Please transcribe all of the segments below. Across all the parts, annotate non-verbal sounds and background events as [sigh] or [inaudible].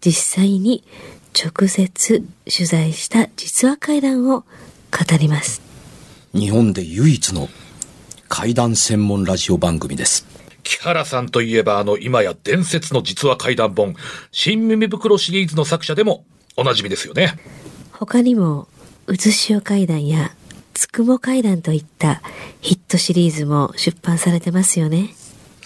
実際に直接取材した実話怪談を語ります。日本で唯一の怪談専門ラジオ番組です。木原さんといえばあの今や伝説の実話怪談本、新耳袋シリーズの作者でもおなじみですよね。他にも、うずしお怪談やつくも怪談といったヒットシリーズも出版されてますよね。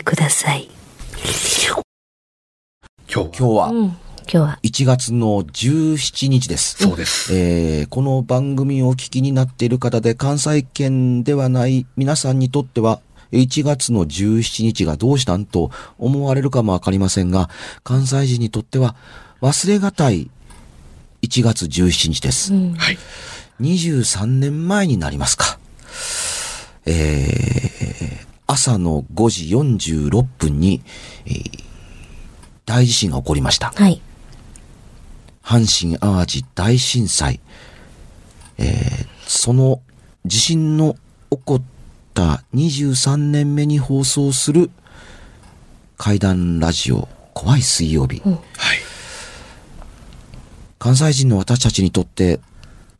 ください。今日今日はうん、今日は。1月の17日です。そうです。えーこの番組をお聞きになっている方で関西圏ではない皆さんにとっては1月の17日がどうしたんと思われるかもわかりませんが、関西人にとっては忘れがたい1月17日です。うん、はい。23年前になりますか。えー朝の5時46分に、えー大地震が起こりました。はい。阪神淡路大震災。えーその地震の起こった23年目に放送する怪談ラジオ怖い水曜日。うんはい。関西人の私たちにとって、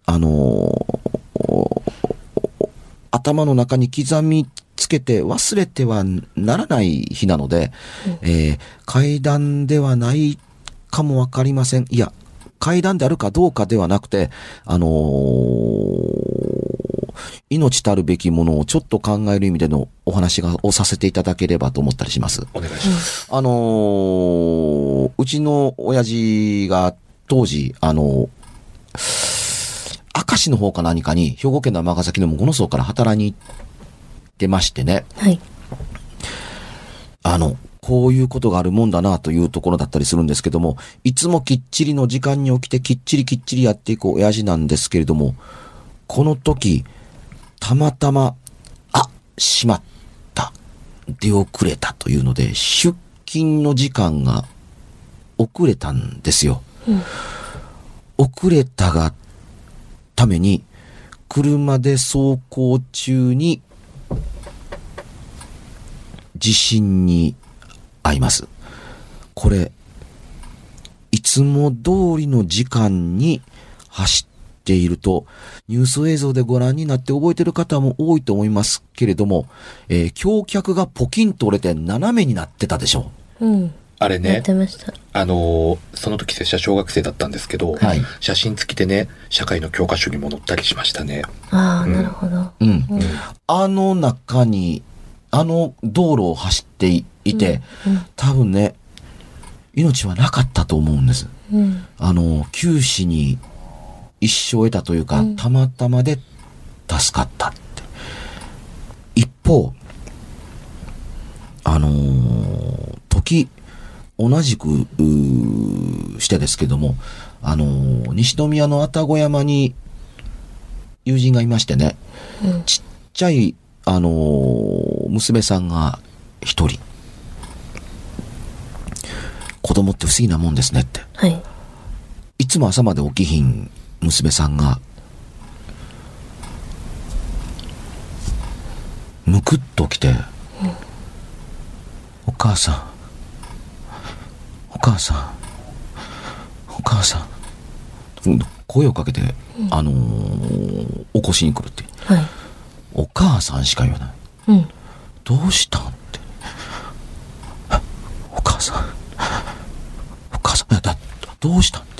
あのー頭の中に刻みつけて忘れてはならない日なので、えー階段ではないかもわかりません。いや、階段であるかどうかではなくて、あのー命たるべきものをちょっと考える意味でのお話がをさせていただければと思ったりします。お願いします。あのーうちの親父が当時、あの明石の方か何かに、兵庫県の尼崎のもの荘から働いに行ってましてね、はい。あの、こういうことがあるもんだなというところだったりするんですけども、いつもきっちりの時間に起きてきっちりきっちりやっていく親父なんですけれども、この時、たまたま、あ、しまった。出遅れたというので、出勤の時間が遅れたんですよ。遅れたがために、車で走行中に地震に遭います。これ、いつも通りの時間に走っていると、ニュース映像でご覧になって覚えてる方も多いと思いますけれども、えー橋脚がポキンと折れて斜めになってたでしょうん。あれね、てました。あのーその時拙者小学生だったんですけど、はい写真付きでね、社会の教科書にも載ったりしましたね。ああ、なるほど。うん。うん。あの中に、あの道路を走っていて、多分ね、命はなかったと思うんです。うん。あの、九死に一生を得たというか、たまたまで助かったって。一方、あのー時、同じく、してですけども、あのー西宮の愛宕山に友人がいましてね、ちっちゃい、あのー娘さんが一人。子供って不思議なもんですねって。はい。いつも朝まで起きひん娘さんが、むくっと起きて、お母さん、お母さん、お母さん、うん声をかけて、あのー起こしに来るって。はい。お母さんしか言わない。うん。どうしたんって。[laughs] お母さん。お母さん、だ、どうしたんって。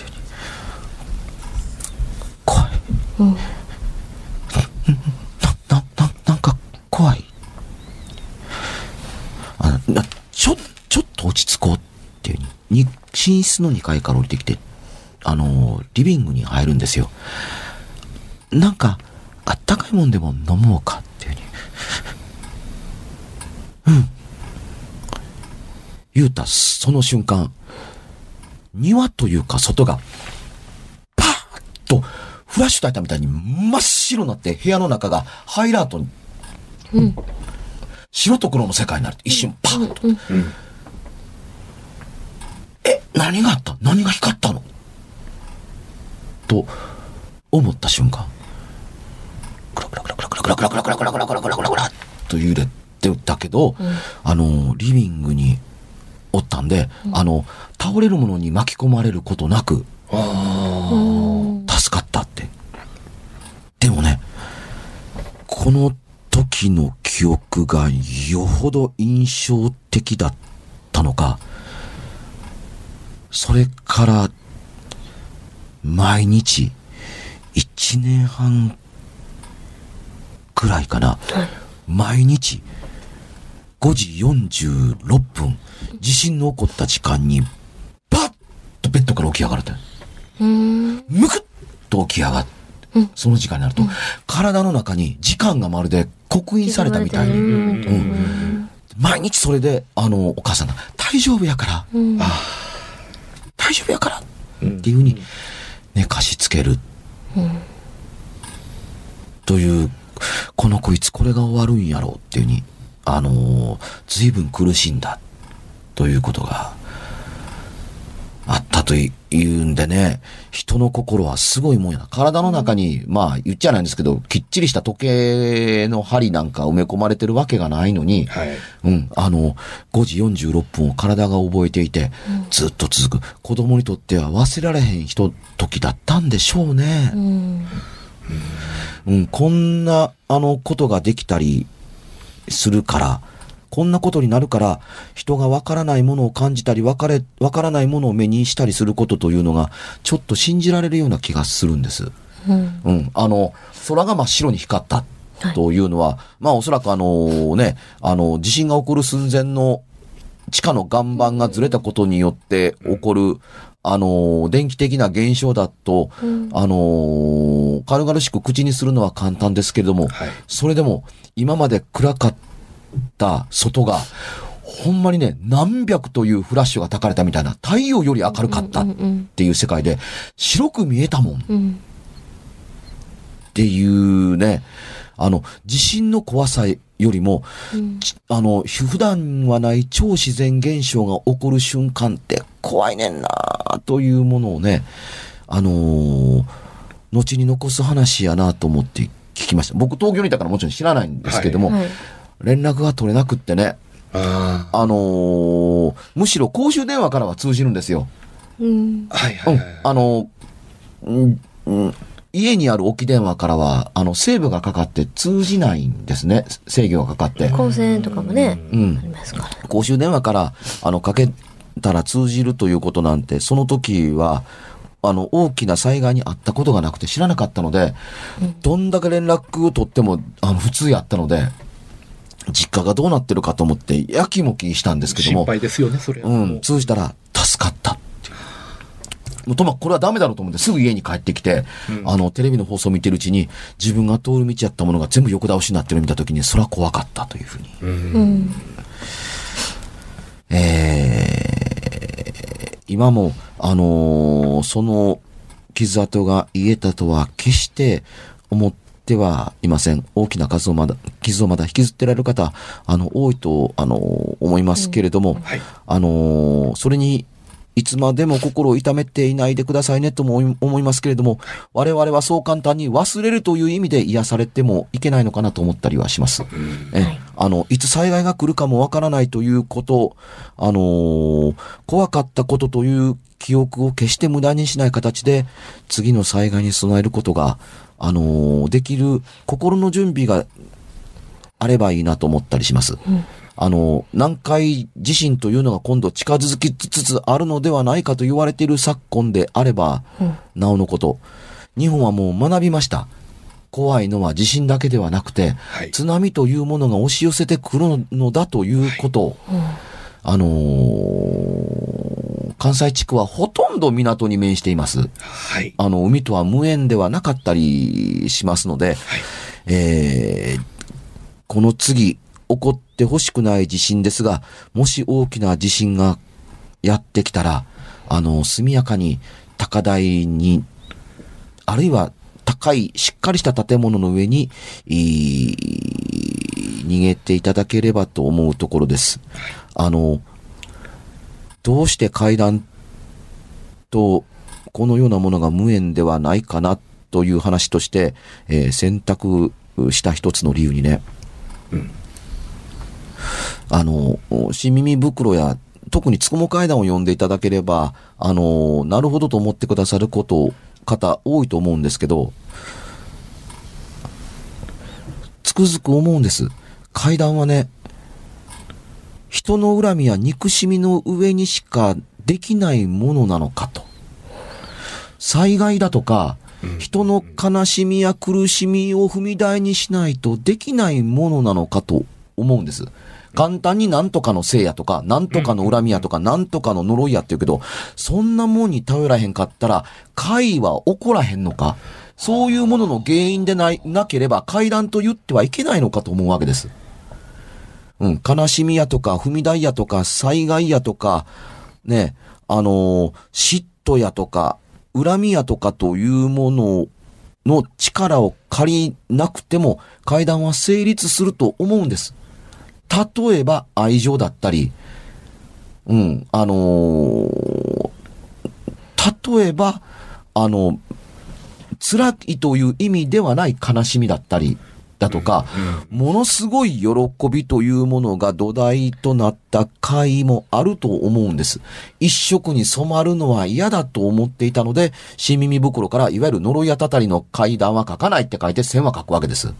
うん。な、な、な、なんか怖い。あな、ちょ、ちょっと落ち着こうっていうに、に寝室の2階から降りてきて、あのー、リビングに入るんですよ。なんか、あったかいもんでも飲もうかっていうに。うん。言うた、その瞬間、庭というか外が、パーッと、フラッシュ焚いたみたいに真っ白になって部屋の中がハイラートに、うん。白と黒の世界になる。一瞬パーッと。え、何があった？何が光ったの？と、思った瞬間。クラクラクラクラクラクラクラクラクラクラクラクラクラクラと揺れてたけど、あの、リビングにおったんで、あの、倒れるものに巻き込まれることなく、助かったって。でもね、この時の記憶がよほど印象的だったのか、それから、毎日、一年半くらいかな、毎日、5時46分、地震の起こった時間に、パッとベッドから起き上がるって。うん。むくっと起き上がって、その時間になると、体の中に時間がまるで刻印されたみたいに、うん。毎日それで、あの、お母さんが、大丈夫やから、うん。大丈夫やから、っていうふうに寝かしつける。という、この子いつこれが終わるんやろうっていうふうに、あのー随分苦しんだ、ということが、あったというんでね、人の心はすごいもんやな。体の中に、まあ言っちゃないんですけど、きっちりした時計の針なんか埋め込まれてるわけがないのに、はい。うん、あの、5時46分を体が覚えていて、ずっと続く。子供にとっては忘れられへんひと時だったんでしょうね。うん。うん、こんな、あの、ことができたりするから、こんなことになるから、人がわからないものを感じたり、わかれ、わからないものを目にしたりすることというのが、ちょっと信じられるような気がするんです。うん。うん。あの、空が真っ白に光ったというのは、まあおそらくあのね、あの、地震が起こる寸前の地下の岩盤がずれたことによって起こる、あの、電気的な現象だと、あの、軽々しく口にするのは簡単ですけれども、はいそれでも今まで暗かった外が、ほんまにね、何百というフラッシュが焚かれたみたいな、太陽より明るかったっていう世界で、白く見えたもん。うん。っていうね、あの、地震の怖さよりも、ちあの、普段はない超自然現象が起こる瞬間って怖いねんなというものをね、あのー後に残す話やなと思って聞きました。僕東京にいたからもちろん知らないんですけども、はい。連絡が取れなくってね、ああのーむしろ公衆電話からは通じるんですよ。うん。あ。はいはうんいはい。。あの、うん、うん、家にある置き電話からは、あの、セーブがかかって通じないんですね。制御がかかって。光線とかもね、うんありますから。公衆電話から、あの、かけたら通じるということなんて、その時は、あの、大きな災害にあったことがなくて知らなかったので、どんだけ連絡を取っても、あの、普通やったので、実家がどうなってるかと思って、やきもきしたんですけども、心配ですよね、それは。うん、通じたら助かった。もうとま、これはダメだろうと思ってすぐ家に帰ってきて、あの、テレビの放送を見てるうちに、自分が通る道やったものが全部横倒しになってるのを見たときに、それは怖かったというふうに。うん。えー、今も、あのーその傷跡が癒えたとは決して思ってはいません。大きな数をまだ、傷をまだ引きずってられる方、あの、多いと、あのー思いますけれども、はいあのーそれに、いつまでも心を痛めていないでくださいねとも思いますけれども、我々はそう簡単に忘れるという意味で癒されてもいけないのかなと思ったりはします。えあの、いつ災害が来るかもわからないということ、あのー怖かったことという記憶を決して無駄にしない形で、次の災害に備えることが、あのーできる心の準備があればいいなと思ったりします。あの、南海地震というのが今度近づきつつあるのではないかと言われている昨今であれば、なおのこと、日本はもう学びました。怖いのは地震だけではなくて、はい津波というものが押し寄せてくるのだということを、あのー関西地区はほとんど港に面しています。はい。あの、海とは無縁ではなかったりしますので、えーこの次、起こってほしくない地震ですが、もし大きな地震がやってきたら、あの、速やかに高台に、あるいは高い、しっかりした建物の上に、逃げていただければと思うところです。あの、どうして階段と、このようなものが無縁ではないかなという話として、えー選択した一つの理由にね、あの、新耳袋や、特につくも階段を読んでいただければ、あの、なるほどと思ってくださること、方多いと思うんですけど、つくづく思うんです。階段はね、人の恨みや憎しみの上にしかできないものなのかと。災害だとか、人の悲しみや苦しみを踏み台にしないとできないものなのかと思うんです。簡単になんとかのせいやとか、なんとかの恨みやとか、なんとかの呪いやって言うけど、そんなもんに頼らへんかったら、怪は起こらへんのか？そういうものの原因でない、なければ階段と言ってはいけないのかと思うわけです。うん、悲しみやとか、踏み台やとか、災害やとか、ね、あのー嫉妬やとか、恨みやとかというものの力を借りなくても、階段は成立すると思うんです。例えば、愛情だったり、うん、あのー例えば、あの、辛いという意味ではない悲しみだったり、だとか、ものすごい喜びというものが土台となった回もあると思うんです。一色に染まるのは嫌だと思っていたので、新耳袋からいわゆる呪いやたたりの階段は書かないって書いて線は書くわけです。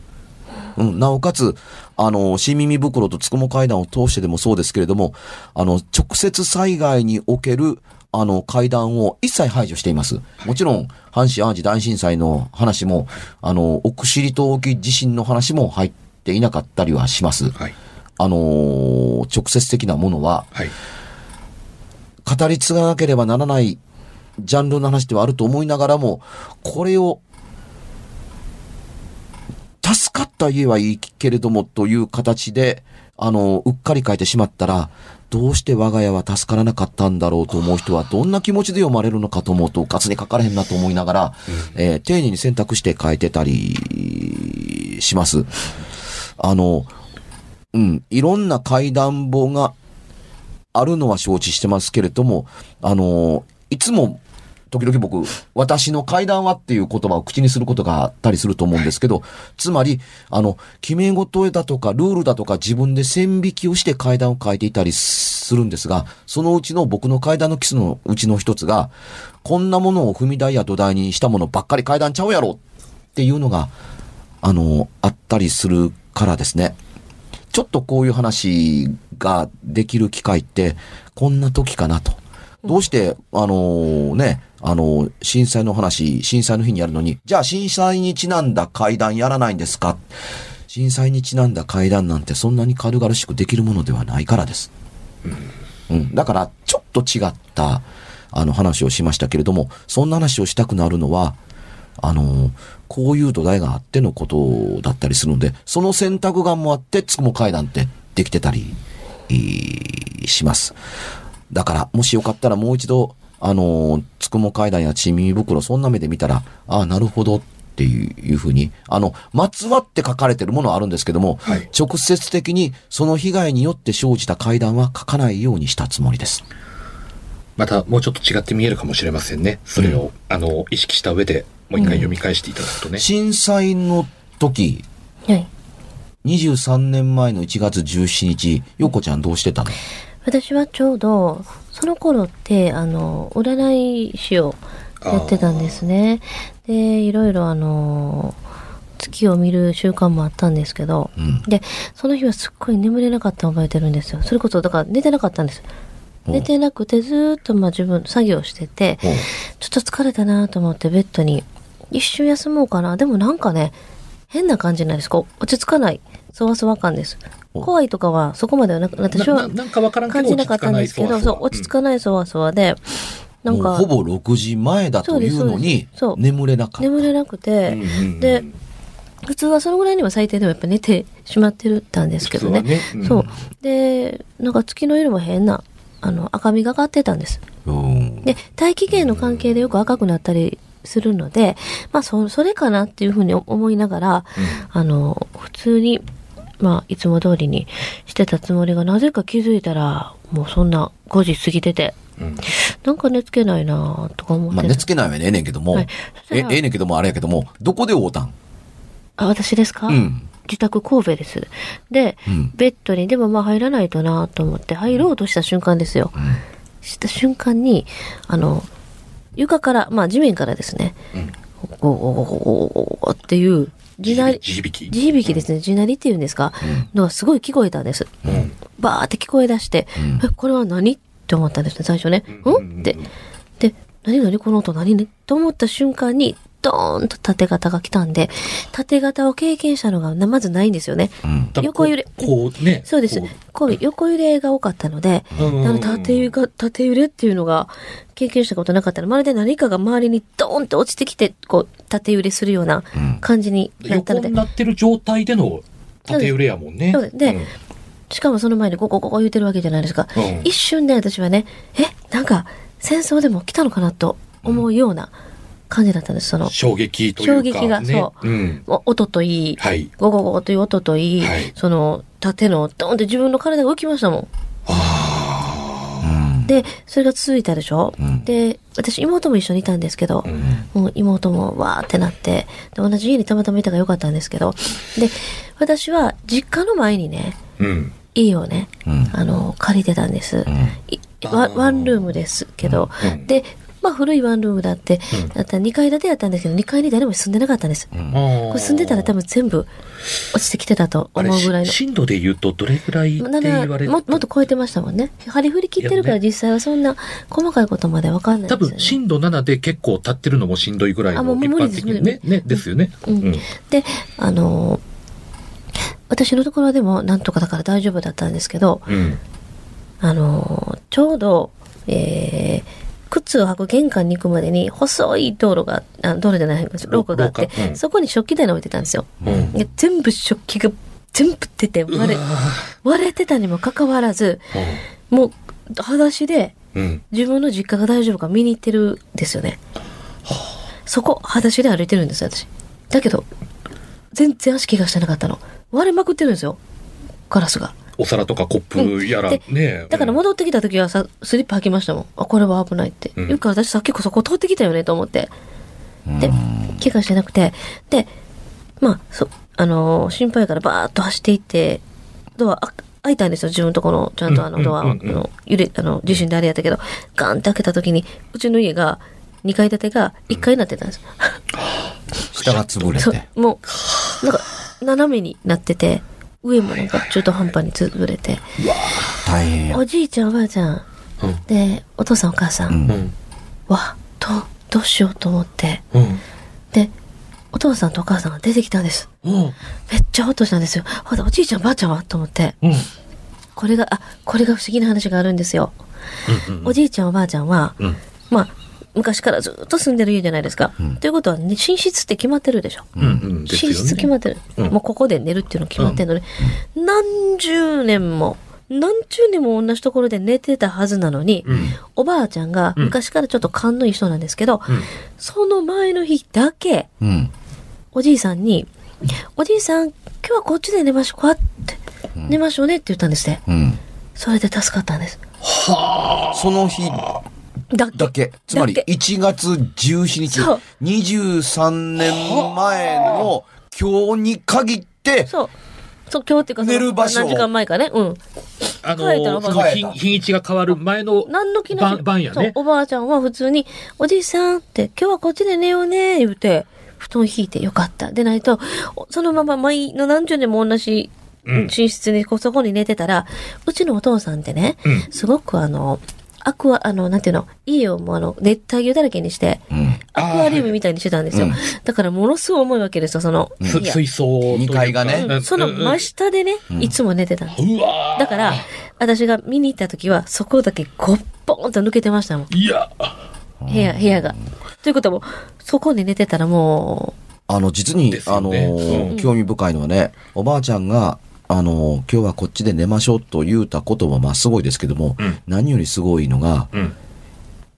うん、なおかつ、あの、新耳袋とつくも階段を通してでもそうですけれども、あの、直接災害における、あの、階段を一切排除しています。もちろん、阪神淡路大震災の話も、あの、奥尻島沖地震の話も入っていなかったりはします。はい。あのー直接的なものは、はい。語り継がなければならないジャンルの話ではあると思いながらも、これを、助かった家はいいけれどもという形で、あの、うっかり書いてしまったら、どうして我が家は助からなかったんだろうと思う人はどんな気持ちで読まれるのかと思うと、ガツに書かれへんなと思いながら、えー丁寧に選択して書いてたりします。あの、うん、いろんな階段簿があるのは承知してますけれども、あの、いつも、時々僕、私の階段はっていう言葉を口にすることがあったりすると思うんですけど、つまり、あの、決め事だとか、ルールだとか自分で線引きをして階段を書いていたりするんですが、そのうちの僕の階段の基礎のうちの一つが、こんなものを踏み台や土台にしたものばっかり階段ちゃうやろっていうのが、あの、あったりするからですね。ちょっとこういう話ができる機会って、こんな時かなと。どうして、あのね、あの震災の話、震災の日にやるのに、じゃあ震災にちなんだ会談やらないんですか？震災にちなんだ会談なんてそんなに軽々しくできるものではないからです。うん。だから、ちょっと違った、あの話をしましたけれども、そんな話をしたくなるのは、あの、こういう土台があってのことだったりするので、その選択眼もあって、つくも階段ってできてたり、えーします。だから、もしよかったらもう一度、あの、つくも階段やちみみ袋、そんな目で見たら、ああ、なるほどっていういうふうに、あの、まつわって書かれてるものはあるんですけども、はい直接的にその被害によって生じた階段は書かないようにしたつもりです。またもうちょっと違って見えるかもしれませんね。それを、あの、意識した上で、もう一回読み返していただくとね。震災の時、はい。23年前の1月17日、よこちゃんどうしてたの？私はちょうど、その頃って、あの、占い師をやってたんですね。で、いろいろあの、月を見る習慣もあったんですけど、うん。で、その日はすっごい眠れなかったのを覚えてるんですよ。それこそ、だから寝てなかったんです。寝てなくてずーっとまあ自分作業してて、ちょっと疲れたなと思ってベッドに一瞬休もうかな。でもなんかね、変な感じなんです。こう、落ち着かない、そわそわ感です。お怖いとかはそこまではなく、私はなななんかわからんけど感じなかったんですけど、そう、落ち着かないそわそわで、なんかほ、ぼ6時前だというのに眠れなかった。眠れなくて、で、普通はそのぐらいには最低でもやっぱ寝てしまってるたんですけどね。ねうんそう。で、なんか月の色も変な、あの、赤みがかってたんです。うんで、大気圏の関係でよく赤くなったりするので、まあ、そ、それかなっていうふうに思いながら、あの、普通に、まあ、いつも通りにしてたつもりが、なぜか気づいたら、もうそんな5時過ぎてて、うん。なんか寝つけないなとか思って。まあ、寝つけないはええねんけども、はい。そえええねんけども、あれやけども、どこで会うたん？あ、私ですか？うん。自宅神戸です。で、うん。ベッドに、でもまあ入らないとなと思って入ろうとした瞬間ですよ。した瞬間に、あの、床から、まあ地面からですね、ゴーゴーゴーゴーゴーゴーっていう、地鳴り、地響き。地響き。ですね、地鳴りっていうんですか、のがすごい聞こえたんです。うん。バーって聞こえ出して、え、これは何？って思ったんですね、最初ね。ん。って。で、何？何？この音何？ねと思った瞬間に、ドーンと縦型が来たんで、縦型を経験したのがなまずないんですよね。うん。横揺れこうこうねそうですこ。こう横揺れが多かったので、あうんうんうんの縦揺れが、縦揺れっていうのが経験したことなかったの。まるで何かが周りにドーンって落ちてきて、こう、縦揺れするような感じになったので横に。なってる状態での縦揺れやもんねそうですでしかもその前にゴゴゴゴ言ってるわけじゃないですか。うん一瞬で私はね、え、なんか戦争でも来たのかなと思うような感じだったんです。その、衝撃というか衝撃がね。そう。うん。お音といい、はい。ゴゴゴゴという音といい、はい。その、縦のドーンって自分の体が浮きましたもん。で、それが続いたでしょ、ん。で、私妹も一緒にいたんですけど、もう妹もわーってなって、で、同じ家にたまたまいたからよかったんですけど、で、私は実家の前にね、うん。家をね、うん。あの、借りてたんです。ワワンルームですけど、うん。で、まあ古いワンルームだって、だったら2階建てやったんですけど、2階に誰も住んでなかったんです。これ住んでたら多分全部落ちてきてたと思うぐらいの。震度で言うとどれぐらいってな言われる？ももっと超えてましたもんね。張り振り切ってるから実際はそんな細かいことまでわかんないね。分震度7で結構立ってるのもしんどいぐらいあもの一う無理ですね。ねですよね。うん。うん。で、あのー私のところでもなんとかだから大丈夫だったんですけど、うん。あのーちょうど、えー、靴を履く玄関に行くまでに細い道路が、あ道路じゃない、廊下があって、うんそこに食器棚置いてたんですよ。うんで全部食器が全部出て割れ、割れてたにもかかわらず、もう、裸足でうん自分の実家が大丈夫か見に行ってるんですよね。そこ、裸足で歩いてるんですよ、私。だけど、全然足怪我してなかったの。割れまくってるんですよ。ガラスが。お皿とかコップやらでねだから戻ってきた時はさ、スリッパ履きましたもん。あ、これは危ないって。うん言うから私さっきこそこ通ってきたよねと思って。で、怪我してなくて。で、まあ、そ、あのー心配やからバーッと走っていって、ドアあ開いたんですよ、自分のとこの、ちゃんとあのドアを、あうんうんうんうんの、揺れ、あの、地震であれやったけど、ガンって開けた時に、うちの家が、2階建てが1階になってたんです。[laughs] 下が潰れそうて。、もう、なんか、斜めになってて、上もなんか中途半端に潰れて、大変や。おじいちゃんおばあちゃん、うん。で、お父さんお母さん、うん。うんわ、どう、どうしようと思って、うん。で、お父さんとお母さんが出てきたんです。う。んめっちゃホッとしたんですよ。ほら、おじいちゃんおばあちゃんは？と思って。うん。これが、あ、これが不思議な話があるんですよ。うん。おじいちゃんおばあちゃんは、うん。まあ、昔からずっと住んでる家じゃないですか。ということは、ね、寝室って決まってるでしょ。うん寝ね室決まってる。うんもうここで寝るっていうの決まってるのに、何十年も、何十年も同じところで寝てたはずなのに、うんおばあちゃんが昔からちょっと勘のいい人なんですけど、うんその前の日だけ、うん。おじいさんに、おじいさん、今日はこっちで寝ましょうかって、寝ましょうねって言ったんですね。うん。それで助かったんです。その日だだけ。つまりだけ。1月17日。そう、23年前の今日に限って、そう。そう、今日っていうか寝る場所何時間前かね。うん。あの変えたらその日日にちが変わる前の何の気なし晩晩やね。そう、おばあちゃんは普通に、おじいさんって、今日はこっちで寝ようね、言うて、布団引いてよかった。でないと、おそのまま毎の何十年も同じうん。寝室にこうそこに寝てたら、うちのお父さんってね、うん。すごくあの、アクア、あの、なんていうの、家をもうあの、熱帯魚だらけにして、うん。アクアリウムみたいにしてたんですよ。うんだからものすごい重いわけですよ、その。すいや水槽というか二階がねうんそのうん真下でね、いつも寝てたんです。うだから、私が見に行った時は、そこだけゴッポンと抜けてましたもん。いや、部屋、部屋が。ということはもう、そこで寝てたらもあの、実に、ですよあのねーうん興味深いのはね、おばあちゃんが、あのー今日はこっちで寝ましょうと言うたことはまあすごいですけども、うん何よりすごいのが、うん。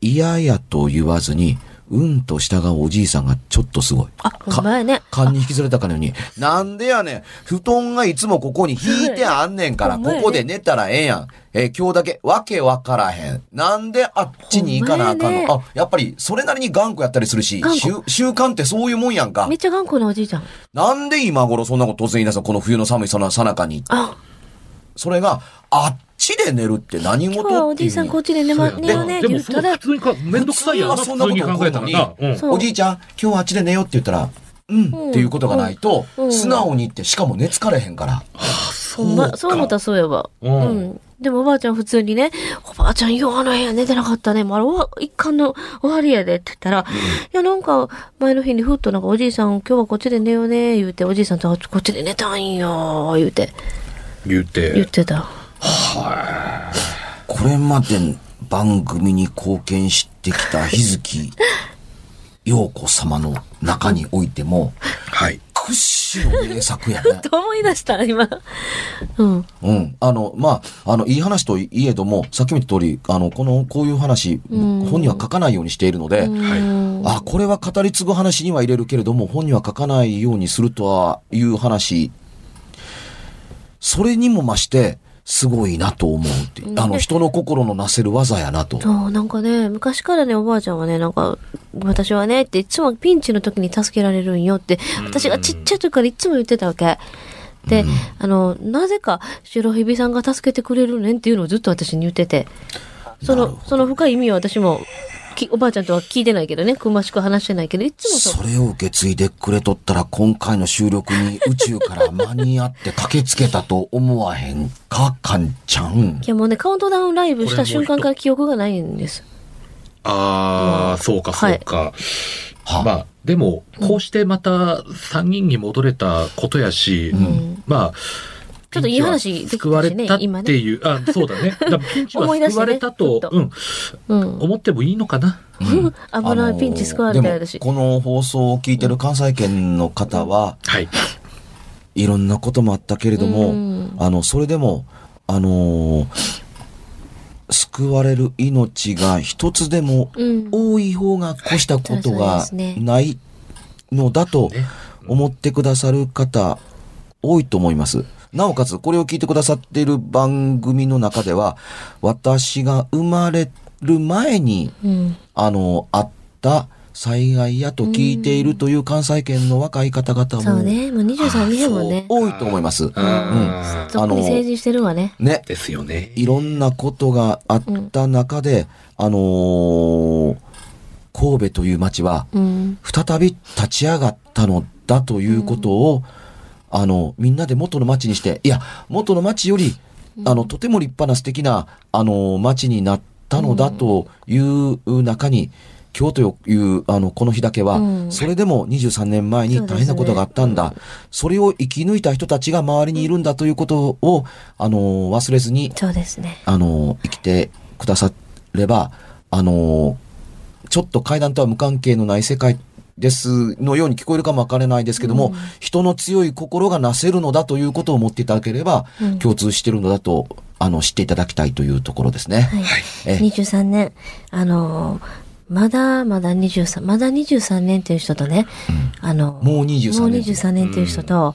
嫌やと言わずに、うんと従うおじいさんがちょっとすごい。う、あ、ほんまやね。勘に引きずれたかのように、なんでやねん、布団がいつもここに引いてあんねんから、ここで寝たらええやん。えー今日だけ、わけわからへん。なんであっちに行かなあかんの、ねあ、やっぱり、それなりに頑固やったりするし、習習慣ってそういうもんやんかめっ。ちゃ頑固なおじいちゃん。なんで今頃そんなこと突然言い出すの？この冬の寒いさな、さなかに。あ、それが、あっちで寝るって何今日はおじいさんこっちで寝ま、そうやな寝ようねって言ったら。普、通にか、めんどくさいやん考えたおじいちゃん、今日はあっちで寝ようって言ったら、うん、っていうことがないと、うん。素直に言って、しかも寝つかれへんから。ほんま、そう思ったらそうやわ。うん。うん。でもおばあちゃん普通にね、おばあちゃんようあの部屋寝てなかったね。もうあ一巻の終わりやでって言ったら、いやなんか前の日にふっとなんかおじいさん今日はこっちで寝ようね言うて、おじいさんとこっちで寝たんよ言うて、言う言っててた。これまで番組に貢献してきた日月陽子様の中においても、はい。屈指の名作やね。[laughs] と思い出した、今。うん。うん。あの、まあ、あの、いい話といえども、さっきも言った通り、あの、この、こういう話、うん本には書かないようにしているので、うんあ、これは語り継ぐ話には入れるけれども、本には書かないようにするとはいう話、それにも増して、すごいなと思うっていう。あの、人の心のなせる技やなと。そう、なんかね、昔からね、おばあちゃんはね、なんか、私はね、っていつもピンチの時に助けられるんよって、私がちっちゃい時からいつも言ってたわけ。で、あの、なぜか、白蛇さんが助けてくれるねんっていうのをずっと私に言ってて、その、その深い意味は私も、きおばあちゃんとは聞いてないけどね、詳しく話してないけど、いつもそう。それを受け継いでくれとったら、今回の収録に宇宙から間に合って駆けつけたと思わへんか、かんちゃんい。やもうね、カウントダウンライブした瞬間から記憶がないんです。ああ、そうか、そうか。はまあ、でも、こうしてまた3人に戻れたことやし、まあ、ちょっといい話できたしね救われたっていう、あ、そうだね。だピンチは [laughs] 救われたと、うん、うん。思ってもいいのかな？[laughs] 危ないピンチ救われたよ、私。この放送を聞いてる関西圏の方は、はい。いろんなこともあったけれども、うんあの、それでも、あのー救われる命が一つでもうん多い方が越したことがないのだとね思ってくださる方多いと思います。なおかつ、これを聞いてくださっている番組の中では、私が生まれる前に、うん。あの、あった災害やと聞いているという関西圏の若い方々もそうね。もう23人やもんね。多いと思います。あーとっくに成人してるわね。ね。ですよね。いろんなことがあった中で、あのー神戸という町は、うん。再び立ち上がったのだということを、あの、みんなで元の町にして、いや、元の町より、あの、とても立派な素敵な、あの、町になったのだという中に、今日という、あの、この日だけは、うんそれでも23年前に大変なことがあったんだ。それを生き抜いた人たちが周りにいるんだということを、あの、忘れずに、そうですね。あの、生きてくだされば、あの、ちょっと階段とは無関係のない世界ですのように聞こえるかもわからないですけども、人の強い心がなせるのだということを思っていただければ、うん共通しているのだと、あの、知っていただきたいというところですね。はい。え23年。あのー、まだまだ23、まだ23年っていう人とね、あの、もう23年もう23年っていう人と、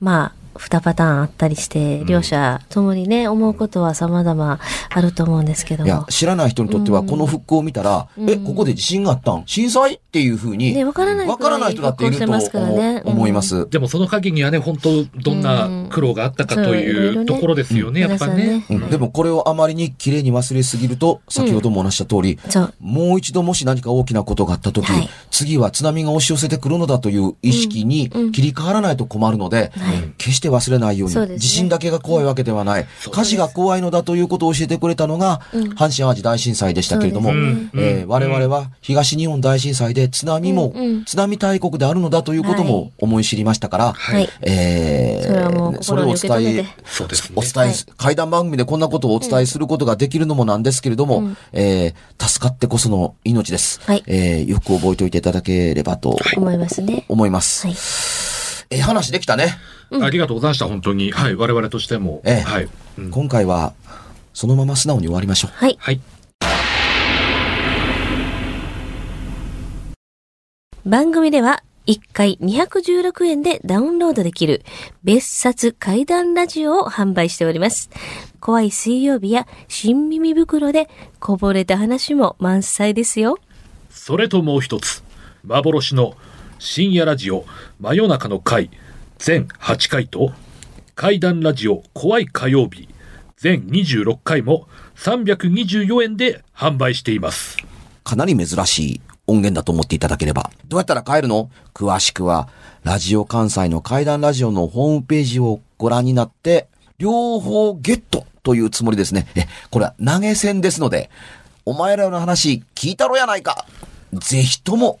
まあ、2パターンあったりして、両者ともにね、思うことは様々あると思うんですけどいやも、。知らない人にとっては、この復興を見たら、うん。え、ここで地震があったん？震災？っていうふうに、ね、わからないわからない人だっていると復興してますからね。思思いま。す。でもその限りはね、本当どんな苦労があったかというところですよね、やっぱね。でもこれをあまりに綺麗に忘れすぎると、先ほどもお話した通り。もう一度もし何か大きなことがあった時、はい。次は津波が押し寄せてくるのだという意識に切り替わらないと困るので、はい。決してして忘れないように。ね地震だけが怖いわけではない。火事が怖いのだということを教えてくれたのが、阪神淡路大震災でしたけれども、えー我々は東日本大震災で津波も、うんうん津波大国であるのだということはも思い知りましたから、はい。えーそれをお伝えお伝え、会談番組でこんなことをお伝えすることができるのもなんですけれども、えー助かってこその命です。はいえーよく覚えておいていただければと思いますね。思います。はい。ええ話できたね。ありがとうございました、本当に。はい、我々としても。ええはい。うん今回は、そのまま素直に終わりましょう。はい。はい。番組では1回216円でダウンロードできる別冊怪談ラジオを販売しております。怖い水曜日や新耳袋でこぼれた話も満載ですよ。それともう一つ、幻の深夜ラジオ真夜中の会全8回と、怪談ラジオ怖い火曜日全26回も324円で販売しています。かなり珍しい音源だと思っていただければ。どうやったら買えるの？詳しくは、ラジオ関西の怪談ラジオのホームページをご覧になって、両方ゲットというつもりですね。え、これは投げ銭ですので、お前らの話聞いたろやないか。ぜひとも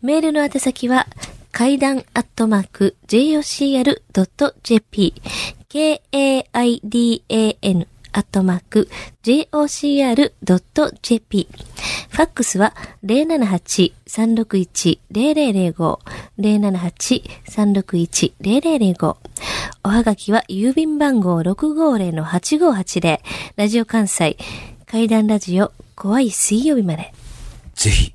メールの宛先は、階段アットマーク jocr.jp k-a-i-d-a-n アットマーク jocr.jp ファックスは078-361-0005 078-361-0005おはがきは郵便番号650-8580ラジオ関西階段ラジオ怖い水曜日まで。ぜひ、